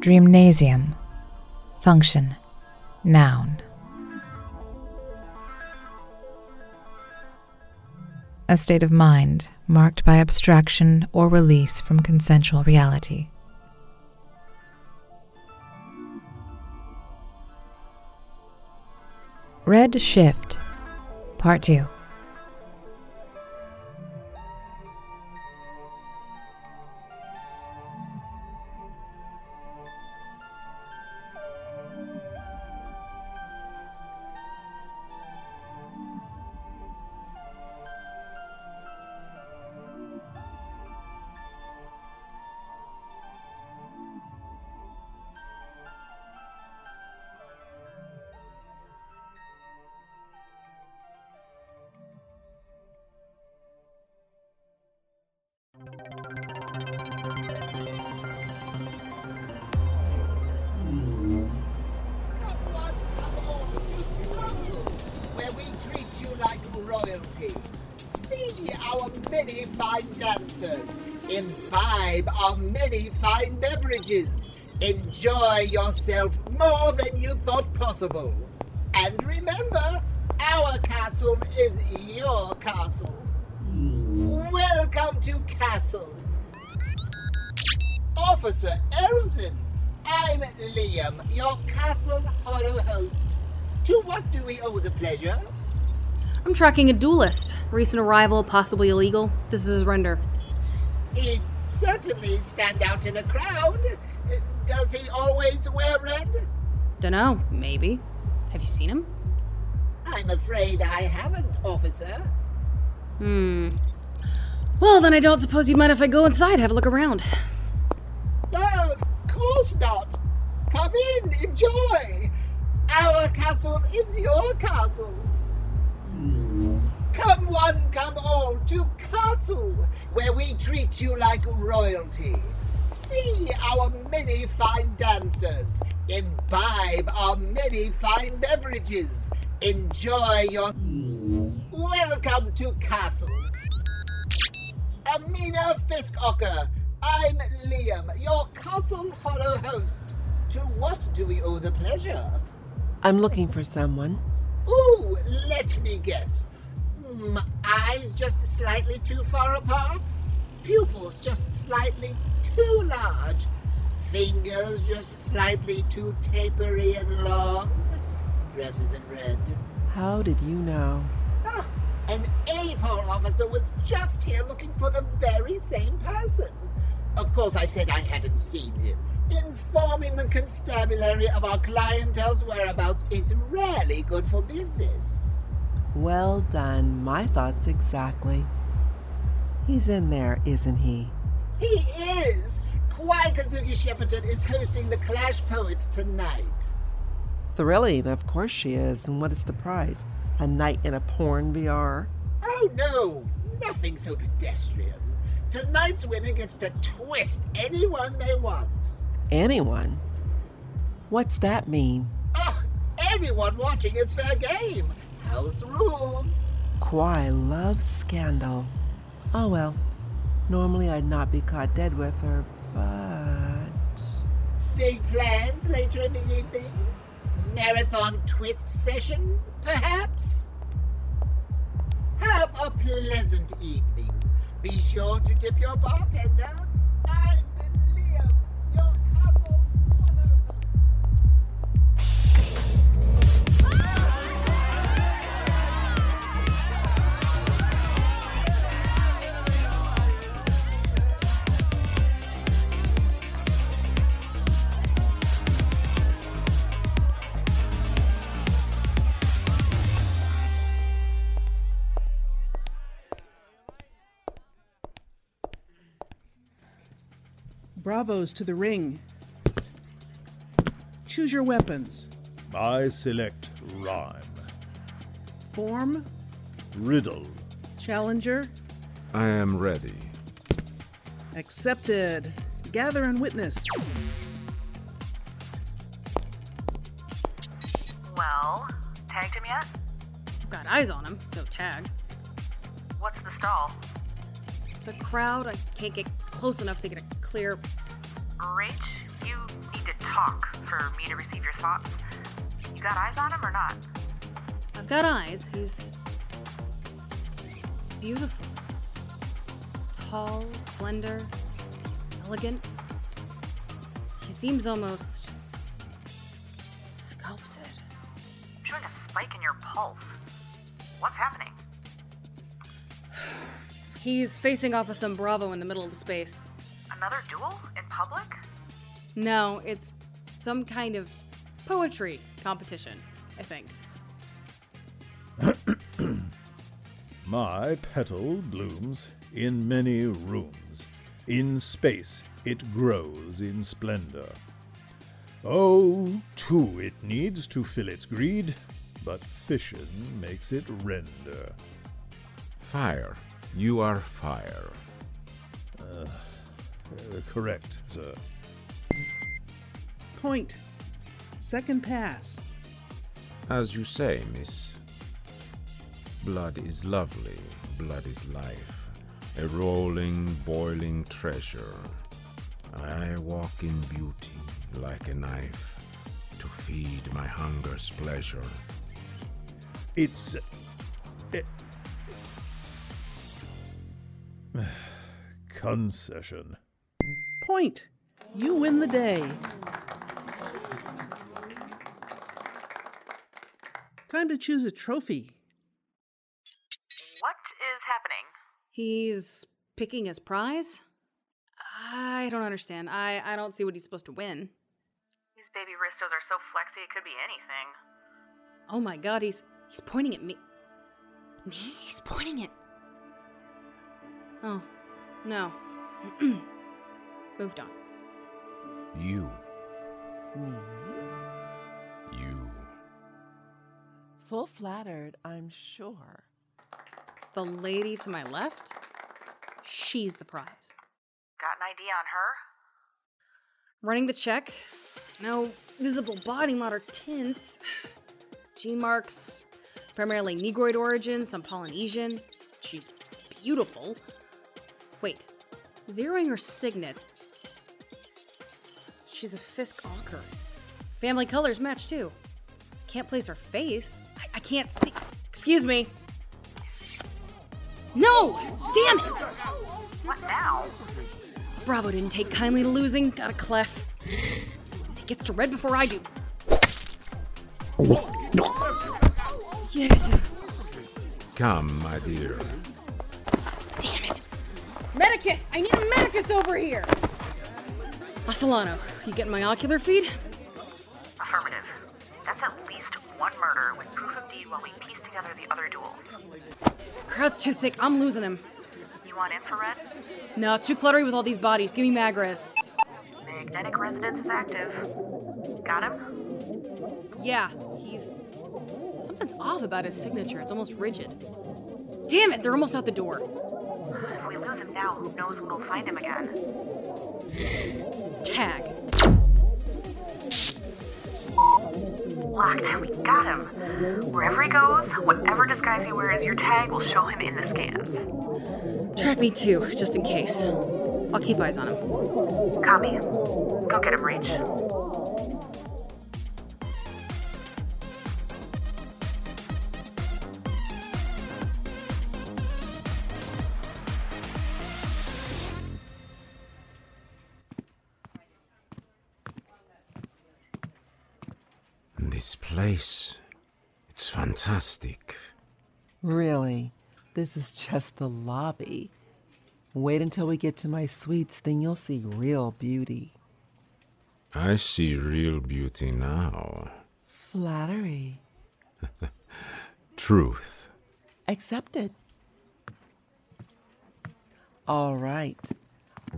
Dreamnasium. Function. Noun. A state of mind marked by abstraction or release from consensual reality. Red Shift. Part 2. Many fine dancers. Imbibe our many fine beverages. Enjoy yourself more than you thought possible. And remember, our castle is your castle. Welcome to Castle. Officer Elzen, I'm Liam, your Castle Hollow host. To what do we owe the pleasure? I'm tracking a duelist. Recent arrival, possibly illegal. This is his render. He'd certainly stand out in a crowd. Does he always wear red? Dunno, maybe. Have you seen him? I'm afraid I haven't, officer. Hmm. Well, then I don't suppose you mind if I go inside, have a look around. No, of course not. Come in, enjoy. Our castle is your castle. Come one, come all to Castle, where we treat you like royalty. See our many fine dancers. Imbibe our many fine beverages. Enjoy your. Welcome to Castle. Amina Fiskocker, I'm Liam, your Castle Hollow host. To what do we owe the pleasure? I'm looking for someone. Ooh, let me guess. Eyes just slightly too far apart? Pupils just slightly too large? Fingers just slightly too tapery and long? Dresses in red? How did you know? Ah, an APOL officer was just here looking for the very same person. Of course, I said I hadn't seen him. Informing the constabulary of our clientele's whereabouts is rarely good for business. Well done. My thoughts exactly. He's in there, isn't he? He is! Kwai Kazuki Shepperton is hosting the Clash Poets tonight. Thrilling, of course she is. And what is the prize? A night in a porn VR? Oh no, nothing so pedestrian. Tonight's winner gets to twist anyone they want. Anyone? What's that mean? Ugh, anyone watching is fair game. House rules. Kwai loves scandal. Oh well. Normally I'd not be caught dead with her, but. Big plans later in the evening? Marathon twist session, perhaps? Have a pleasant evening. Be sure to tip your bartender. I've Bravos to the ring. Choose your weapons. I select rhyme. Form, Riddle. challenger, I am ready. accepted. Gather and witness. Well, tagged him yet? I've got eyes on him, no tag. What's the stall? The crowd, I can't get close enough to get a clear. Rach, you need to talk for me to receive your thoughts. You got eyes on him or not? I've got eyes. He's beautiful. Tall, slender, elegant. He seems almost sculpted. I'm showing a spike in your pulse. What's happening? He's facing off with some Bravo in the middle of the space. Another duel public? No, it's some kind of poetry competition, I think. My petal blooms in many rooms. In space it grows in splendor. Oh, two it needs to fill its greed, but fission makes it render. Fire. You are fire. Uh, correct, sir. Point. Second pass. As you say, miss. Blood is lovely, blood is life. A rolling, boiling treasure. I walk in beauty like a knife to feed my hunger's pleasure. It's. It, concession. Point. You win the day. Time to choose a trophy. What is happening? He's picking his prize? I don't understand. I, I don't see what he's supposed to win. These baby wristos are so flexy it could be anything. Oh my god, he's he's pointing at me. Me? He's pointing at. Oh, no. Moved on. You. Me. You. Full flattered, I'm sure. It's the lady to my left. She's the prize. Got an ID on her? Running the check. No visible body mod or tints. Gene marks, primarily Negroid origin, some Polynesian. She's beautiful. Wait, zeroing her signet. She's a Fiskocker. Family colors match too. Can't place her face. I, I can't see. Excuse me. No! Damn it! What now? Bravo didn't take kindly to losing. Got a clef. If he gets to red before I do. Yes. Come, my dear. Damn it. Medicus! I need a medicus over here! Asolano, you getting my ocular feed? Affirmative. That's at least one murder with proof of deed while we piece together the other duel. Crowd's too thick. I'm losing him. You want infrared? No, too cluttery with all these bodies. Give me Magres. Magnetic resonance is active. Got him? Yeah, he's. Something's off about his signature. It's almost rigid. Damn it, they're almost out the door. If we lose him now, who knows when we'll find him again? Tag. Locked. We got him. Wherever he goes, whatever disguise he wears, your tag will show him in the scans. Track me too, just in case. I'll keep eyes on him. Copy. Go get him, Reach. This place. It's fantastic. Really? This is just the lobby. Wait until we get to my suites, then you'll see real beauty. I see real beauty now. Flattery. Truth. Accepted. All right.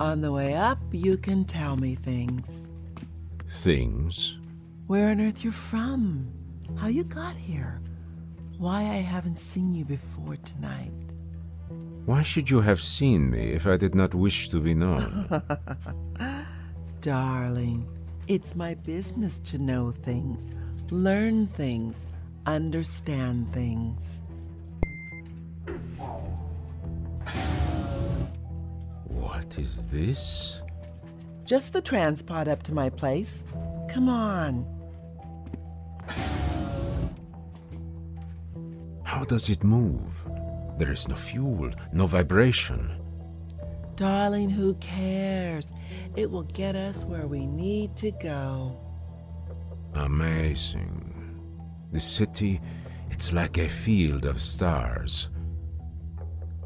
On the way up, you can tell me things. Things. Where on earth you're from? How you got here? Why I haven't seen you before tonight? Why should you have seen me if I did not wish to be known? Darling, it's my business to know things, learn things, understand things. what is this? Just the transport up to my place. Come on. How does it move? There is no fuel, no vibration. Darling, who cares? It will get us where we need to go. Amazing. The city, it's like a field of stars.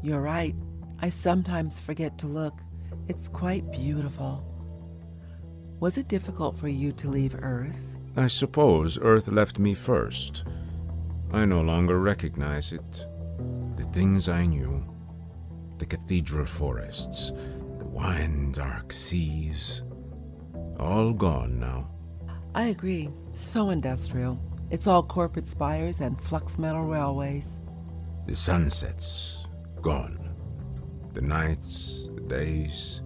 You're right. I sometimes forget to look. It's quite beautiful. Was it difficult for you to leave Earth? I suppose Earth left me first. I no longer recognize it. The things I knew the cathedral forests, the wine dark seas all gone now. I agree. So industrial. It's all corporate spires and flux metal railways. The sunsets gone. The nights, the days.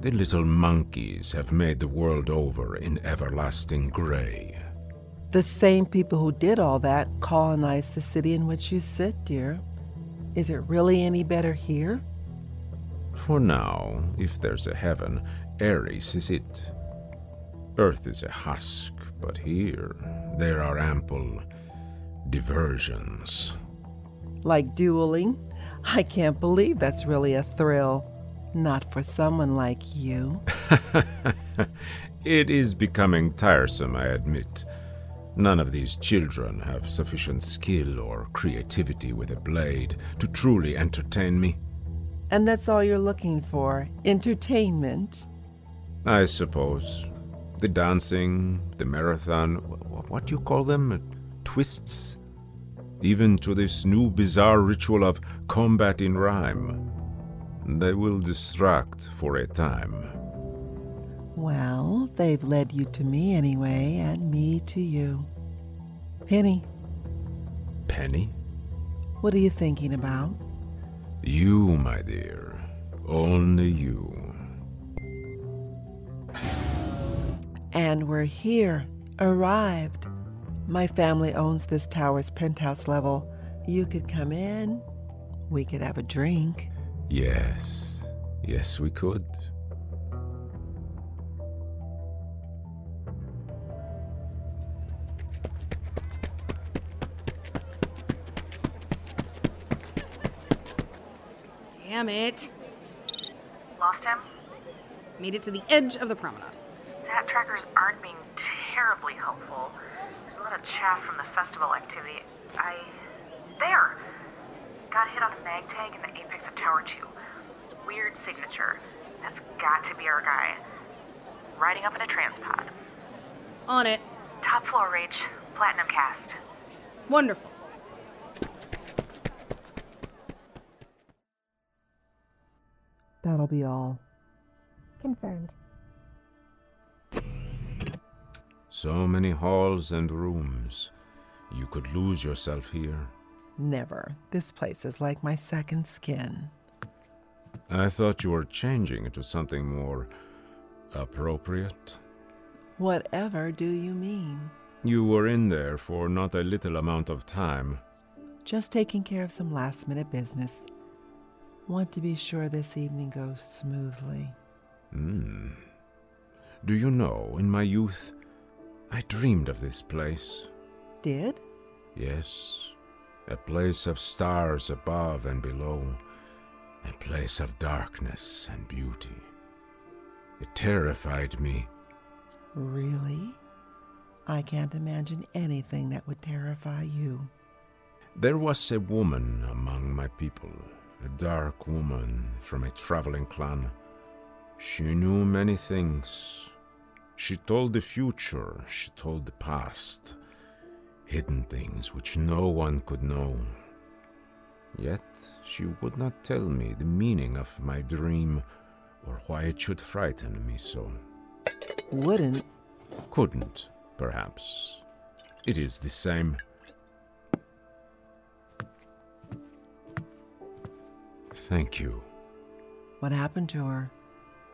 The little monkeys have made the world over in everlasting gray. The same people who did all that colonized the city in which you sit, dear. Is it really any better here? For now, if there's a heaven, Ares is it. Earth is a husk, but here there are ample diversions. Like dueling? I can't believe that's really a thrill. Not for someone like you. it is becoming tiresome, I admit. None of these children have sufficient skill or creativity with a blade to truly entertain me. And that's all you're looking for entertainment? I suppose. The dancing, the marathon, what do you call them? Twists? Even to this new bizarre ritual of combat in rhyme. They will distract for a time. Well, they've led you to me anyway, and me to you. Penny. Penny? What are you thinking about? You, my dear. Only you. And we're here. Arrived. My family owns this tower's penthouse level. You could come in. We could have a drink. Yes. Yes, we could. Damn it. Lost him? Made it to the edge of the promenade. Sat trackers aren't being terribly helpful. There's a lot of chaff from the festival activity. I. There! Got hit on a mag tag in the apex of Tower 2. Weird signature. That's got to be our guy. Riding up in a transpod. On it. Top floor reach. Platinum cast. Wonderful. That'll be all. Confirmed. So many halls and rooms. You could lose yourself here. Never. This place is like my second skin. I thought you were changing into something more appropriate. Whatever do you mean? You were in there for not a little amount of time. Just taking care of some last minute business. Want to be sure this evening goes smoothly. Hmm. Do you know, in my youth, I dreamed of this place. Did? Yes. A place of stars above and below. A place of darkness and beauty. It terrified me. Really? I can't imagine anything that would terrify you. There was a woman among my people, a dark woman from a traveling clan. She knew many things. She told the future, she told the past, hidden things which no one could know. Yet she would not tell me the meaning of my dream or why it should frighten me so. Wouldn't? Couldn't, perhaps. It is the same. Thank you. What happened to her?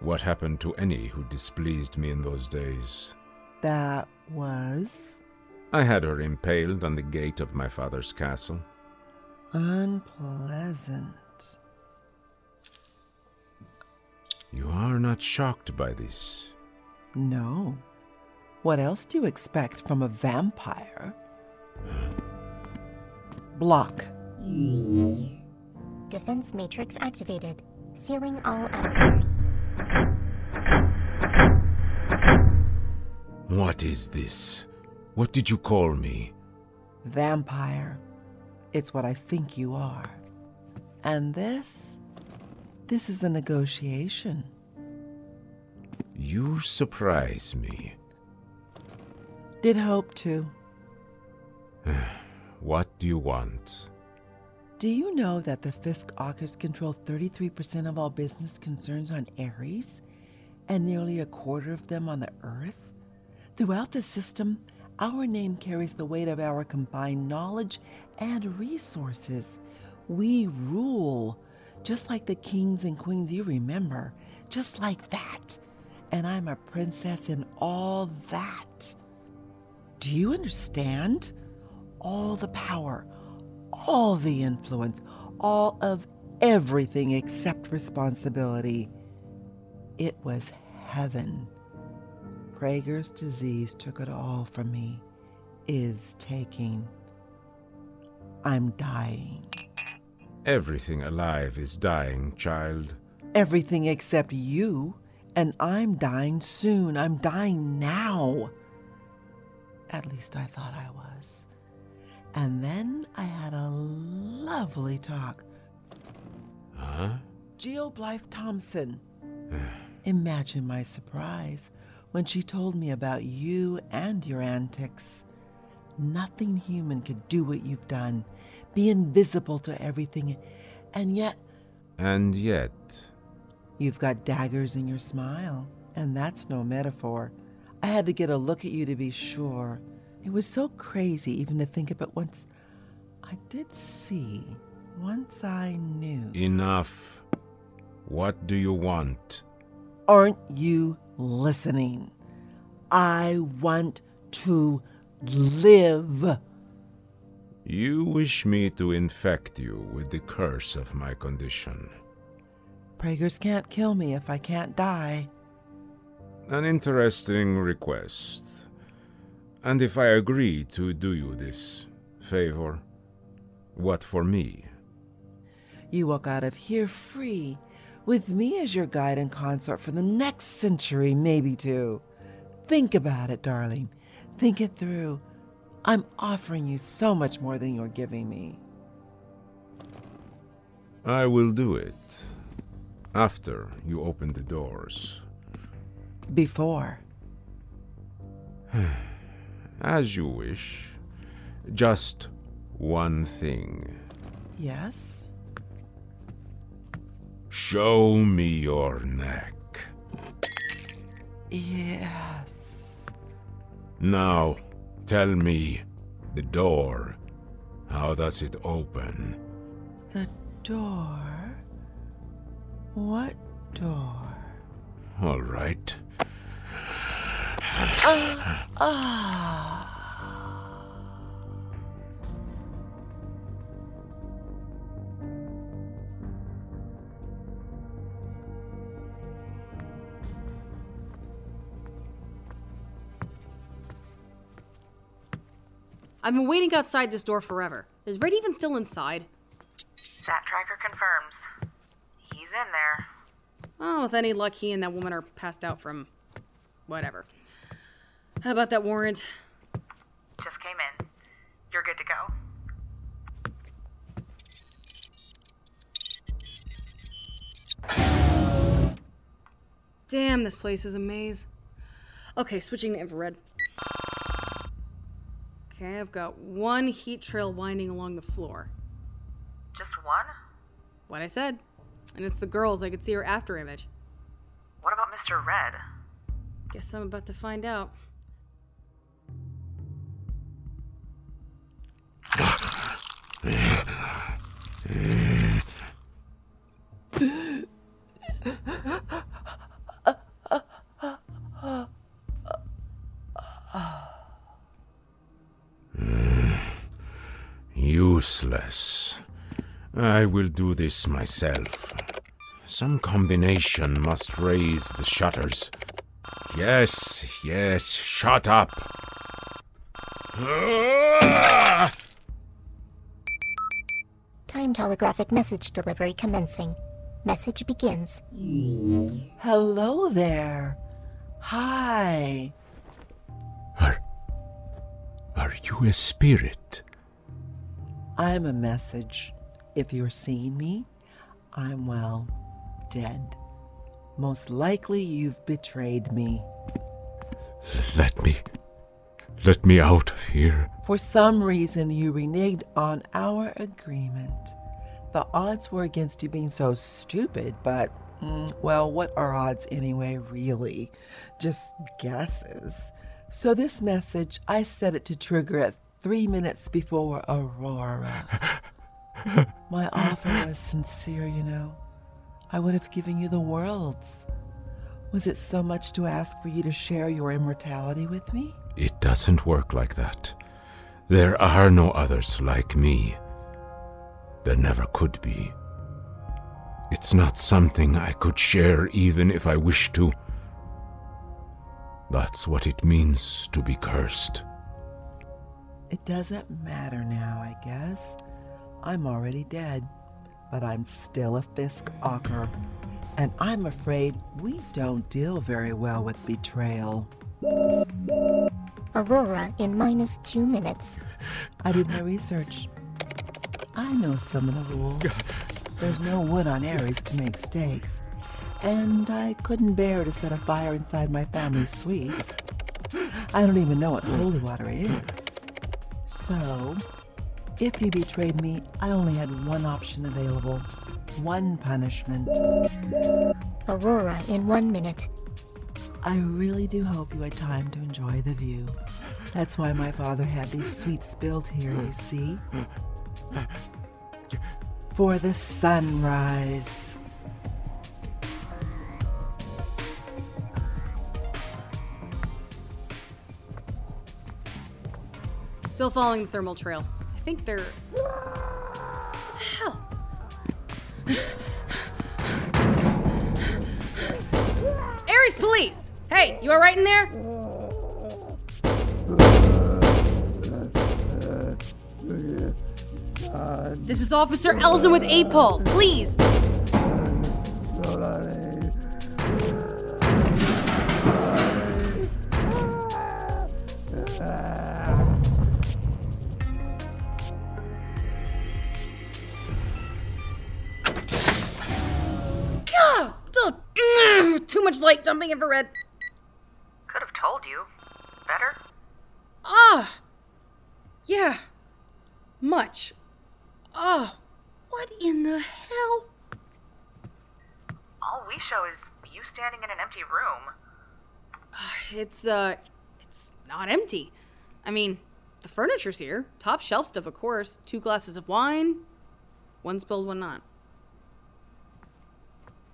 What happened to any who displeased me in those days? That was. I had her impaled on the gate of my father's castle. Unpleasant. You are not shocked by this. No. What else do you expect from a vampire? Block. Defense matrix activated. Sealing all apertures. What is this? What did you call me? Vampire. It's what I think you are. And this? This is a negotiation. You surprise me. Did hope to. What do you want? Do you know that the Fiskockers control 33% of all business concerns on Ares and nearly a quarter of them on the Earth? Throughout the system, our name carries the weight of our combined knowledge and resources. We rule, just like the kings and queens you remember, just like that. And I'm a princess in all that. Do you understand? All the power, all the influence, all of everything except responsibility. It was heaven. Prager's disease took it all from me, is taking. I'm dying. Everything alive is dying, child. Everything except you, and I'm dying soon. I'm dying now. At least I thought I was. And then I had a lovely talk. Huh? Geo Blythe Thompson. Imagine my surprise when she told me about you and your antics. Nothing human could do what you've done, be invisible to everything, and yet And yet, you've got daggers in your smile, and that's no metaphor. I had to get a look at you to be sure. It was so crazy even to think of it once. I did see, once I knew. enough. What do you want? Aren't you listening? I want to live. You wish me to infect you with the curse of my condition. Prager's can't kill me if I can't die. An interesting request. And if I agree to do you this favor, what for me? You walk out of here free, with me as your guide and consort for the next century, maybe two. Think about it, darling. Think it through. I'm offering you so much more than you're giving me. I will do it. After you open the doors. Before. As you wish. Just one thing. Yes? Show me your neck. Yes. Now, tell me the door. How does it open? The door? What door? All right. Ah. I've been waiting outside this door forever. Is Red even still inside? That tracker confirms. He's in there. Oh, with any luck, he and that woman are passed out from. whatever. How about that warrant? Just came in. You're good to go. Damn, this place is a maze. Okay, switching to infrared. Okay, I've got one heat trail winding along the floor. Just one? What I said. And it's the girls. I could see her after image. What about Mr. Red? Guess I'm about to find out. Useless. I will do this myself. Some combination must raise the shutters. Yes, yes, shut up. Time telegraphic message delivery commencing. Message begins. Hello there. Hi. Are, are you a spirit? I'm a message. If you're seeing me, I'm, well, dead. Most likely you've betrayed me. Let me. Let me out of here. For some reason, you reneged on our agreement. The odds were against you being so stupid, but, mm, well, what are odds anyway, really? Just guesses. So, this message, I set it to trigger at three minutes before Aurora. My offer was sincere, you know. I would have given you the worlds. Was it so much to ask for you to share your immortality with me? It doesn't work like that. There are no others like me. There never could be. It's not something I could share even if I wished to. That's what it means to be cursed. It doesn't matter now, I guess. I'm already dead, but I'm still a Fisk Ocker, and I'm afraid we don't deal very well with betrayal. Aurora in minus two minutes. I did my research. I know some of the rules. There's no wood on Ares to make stakes, and I couldn't bear to set a fire inside my family's suites. I don't even know what holy water is. So, if you betrayed me, I only had one option available one punishment. Aurora in one minute. I really do hope you had time to enjoy the view. That's why my father had these suites built here, you see? For the sunrise. Still following the thermal trail. I think they're. What the hell? Ares police! Hey, you alright in there? This is Officer Elzen with APOL. Please! Light infrared. Could have told you. Better? Ah! Yeah. Much. Oh, what in the hell? All we show is you standing in an empty room. It's, uh, it's not empty. I mean, the furniture's here. Top shelf stuff, of course. Two glasses of wine. One spilled, one not.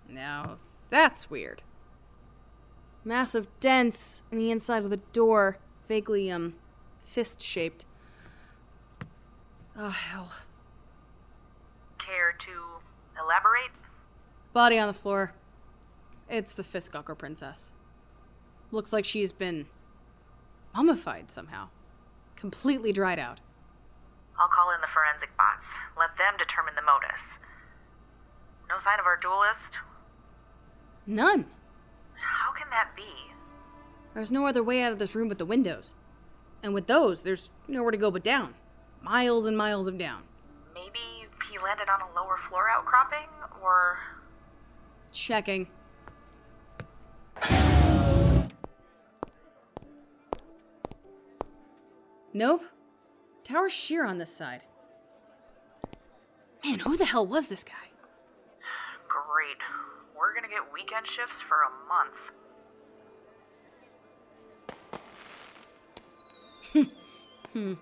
Now, that's weird. Massive dents in the inside of the door. Vaguely, um, fist shaped. Oh, hell. Care to elaborate? Body on the floor. It's the Fiskocker princess. Looks like she's been mummified somehow. Completely dried out. I'll call in the forensic bots. Let them determine the modus. No sign of our duelist? None. How can that be? There's no other way out of this room but the windows. And with those, there's nowhere to go but down. Miles and miles of down. Maybe he landed on a lower floor outcropping? Or. Checking. Nope. Tower's sheer on this side. Man, who the hell was this guy? Great. We're gonna get weekend shifts for a month. Hmm.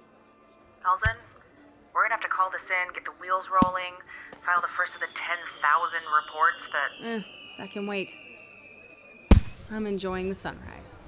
Elzen, we're gonna have to call this in, get the wheels rolling, file the first of the 10,000 reports that. Eh, that can wait. I'm enjoying the sunrise.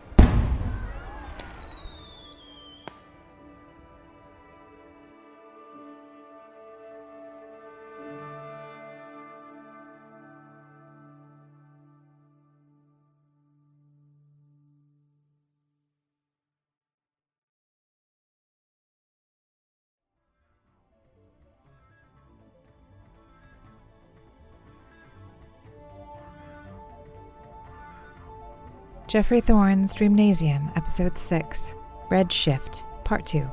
Geoffrey Thorne's Dreamnasium, Episode 6, Red Shift, Part 2.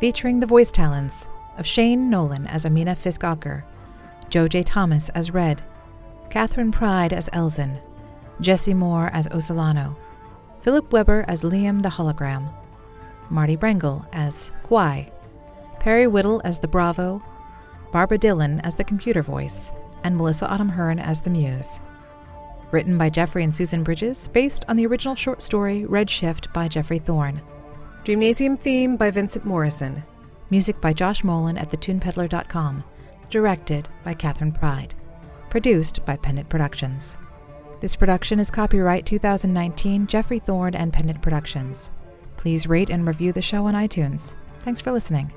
Featuring the voice talents of Shane Nolan as Amina Fisk-Ocker, Joe J. Thomas as Red, Catherine Pride as Elzin, Jesse Moore as Osolano, Philip Weber as Liam the Hologram, Marty Brengel as Kwai, Perry Whittle as the Bravo, Barbara Dillon as the computer voice, and Melissa Autumn Hearn as the Muse. Written by Geoffrey and Susan Bridges, based on the original short story Redshift by Geoffrey Thorne. Dreamnasium theme by Vincent Morrison. Music by Josh Molan at thetunepeddler.com. Directed by Catherine Pride. Produced by Pendant Productions. This production is copyright 2019 Geoffrey Thorne and Pendant Productions. Please rate and review the show on iTunes. Thanks for listening.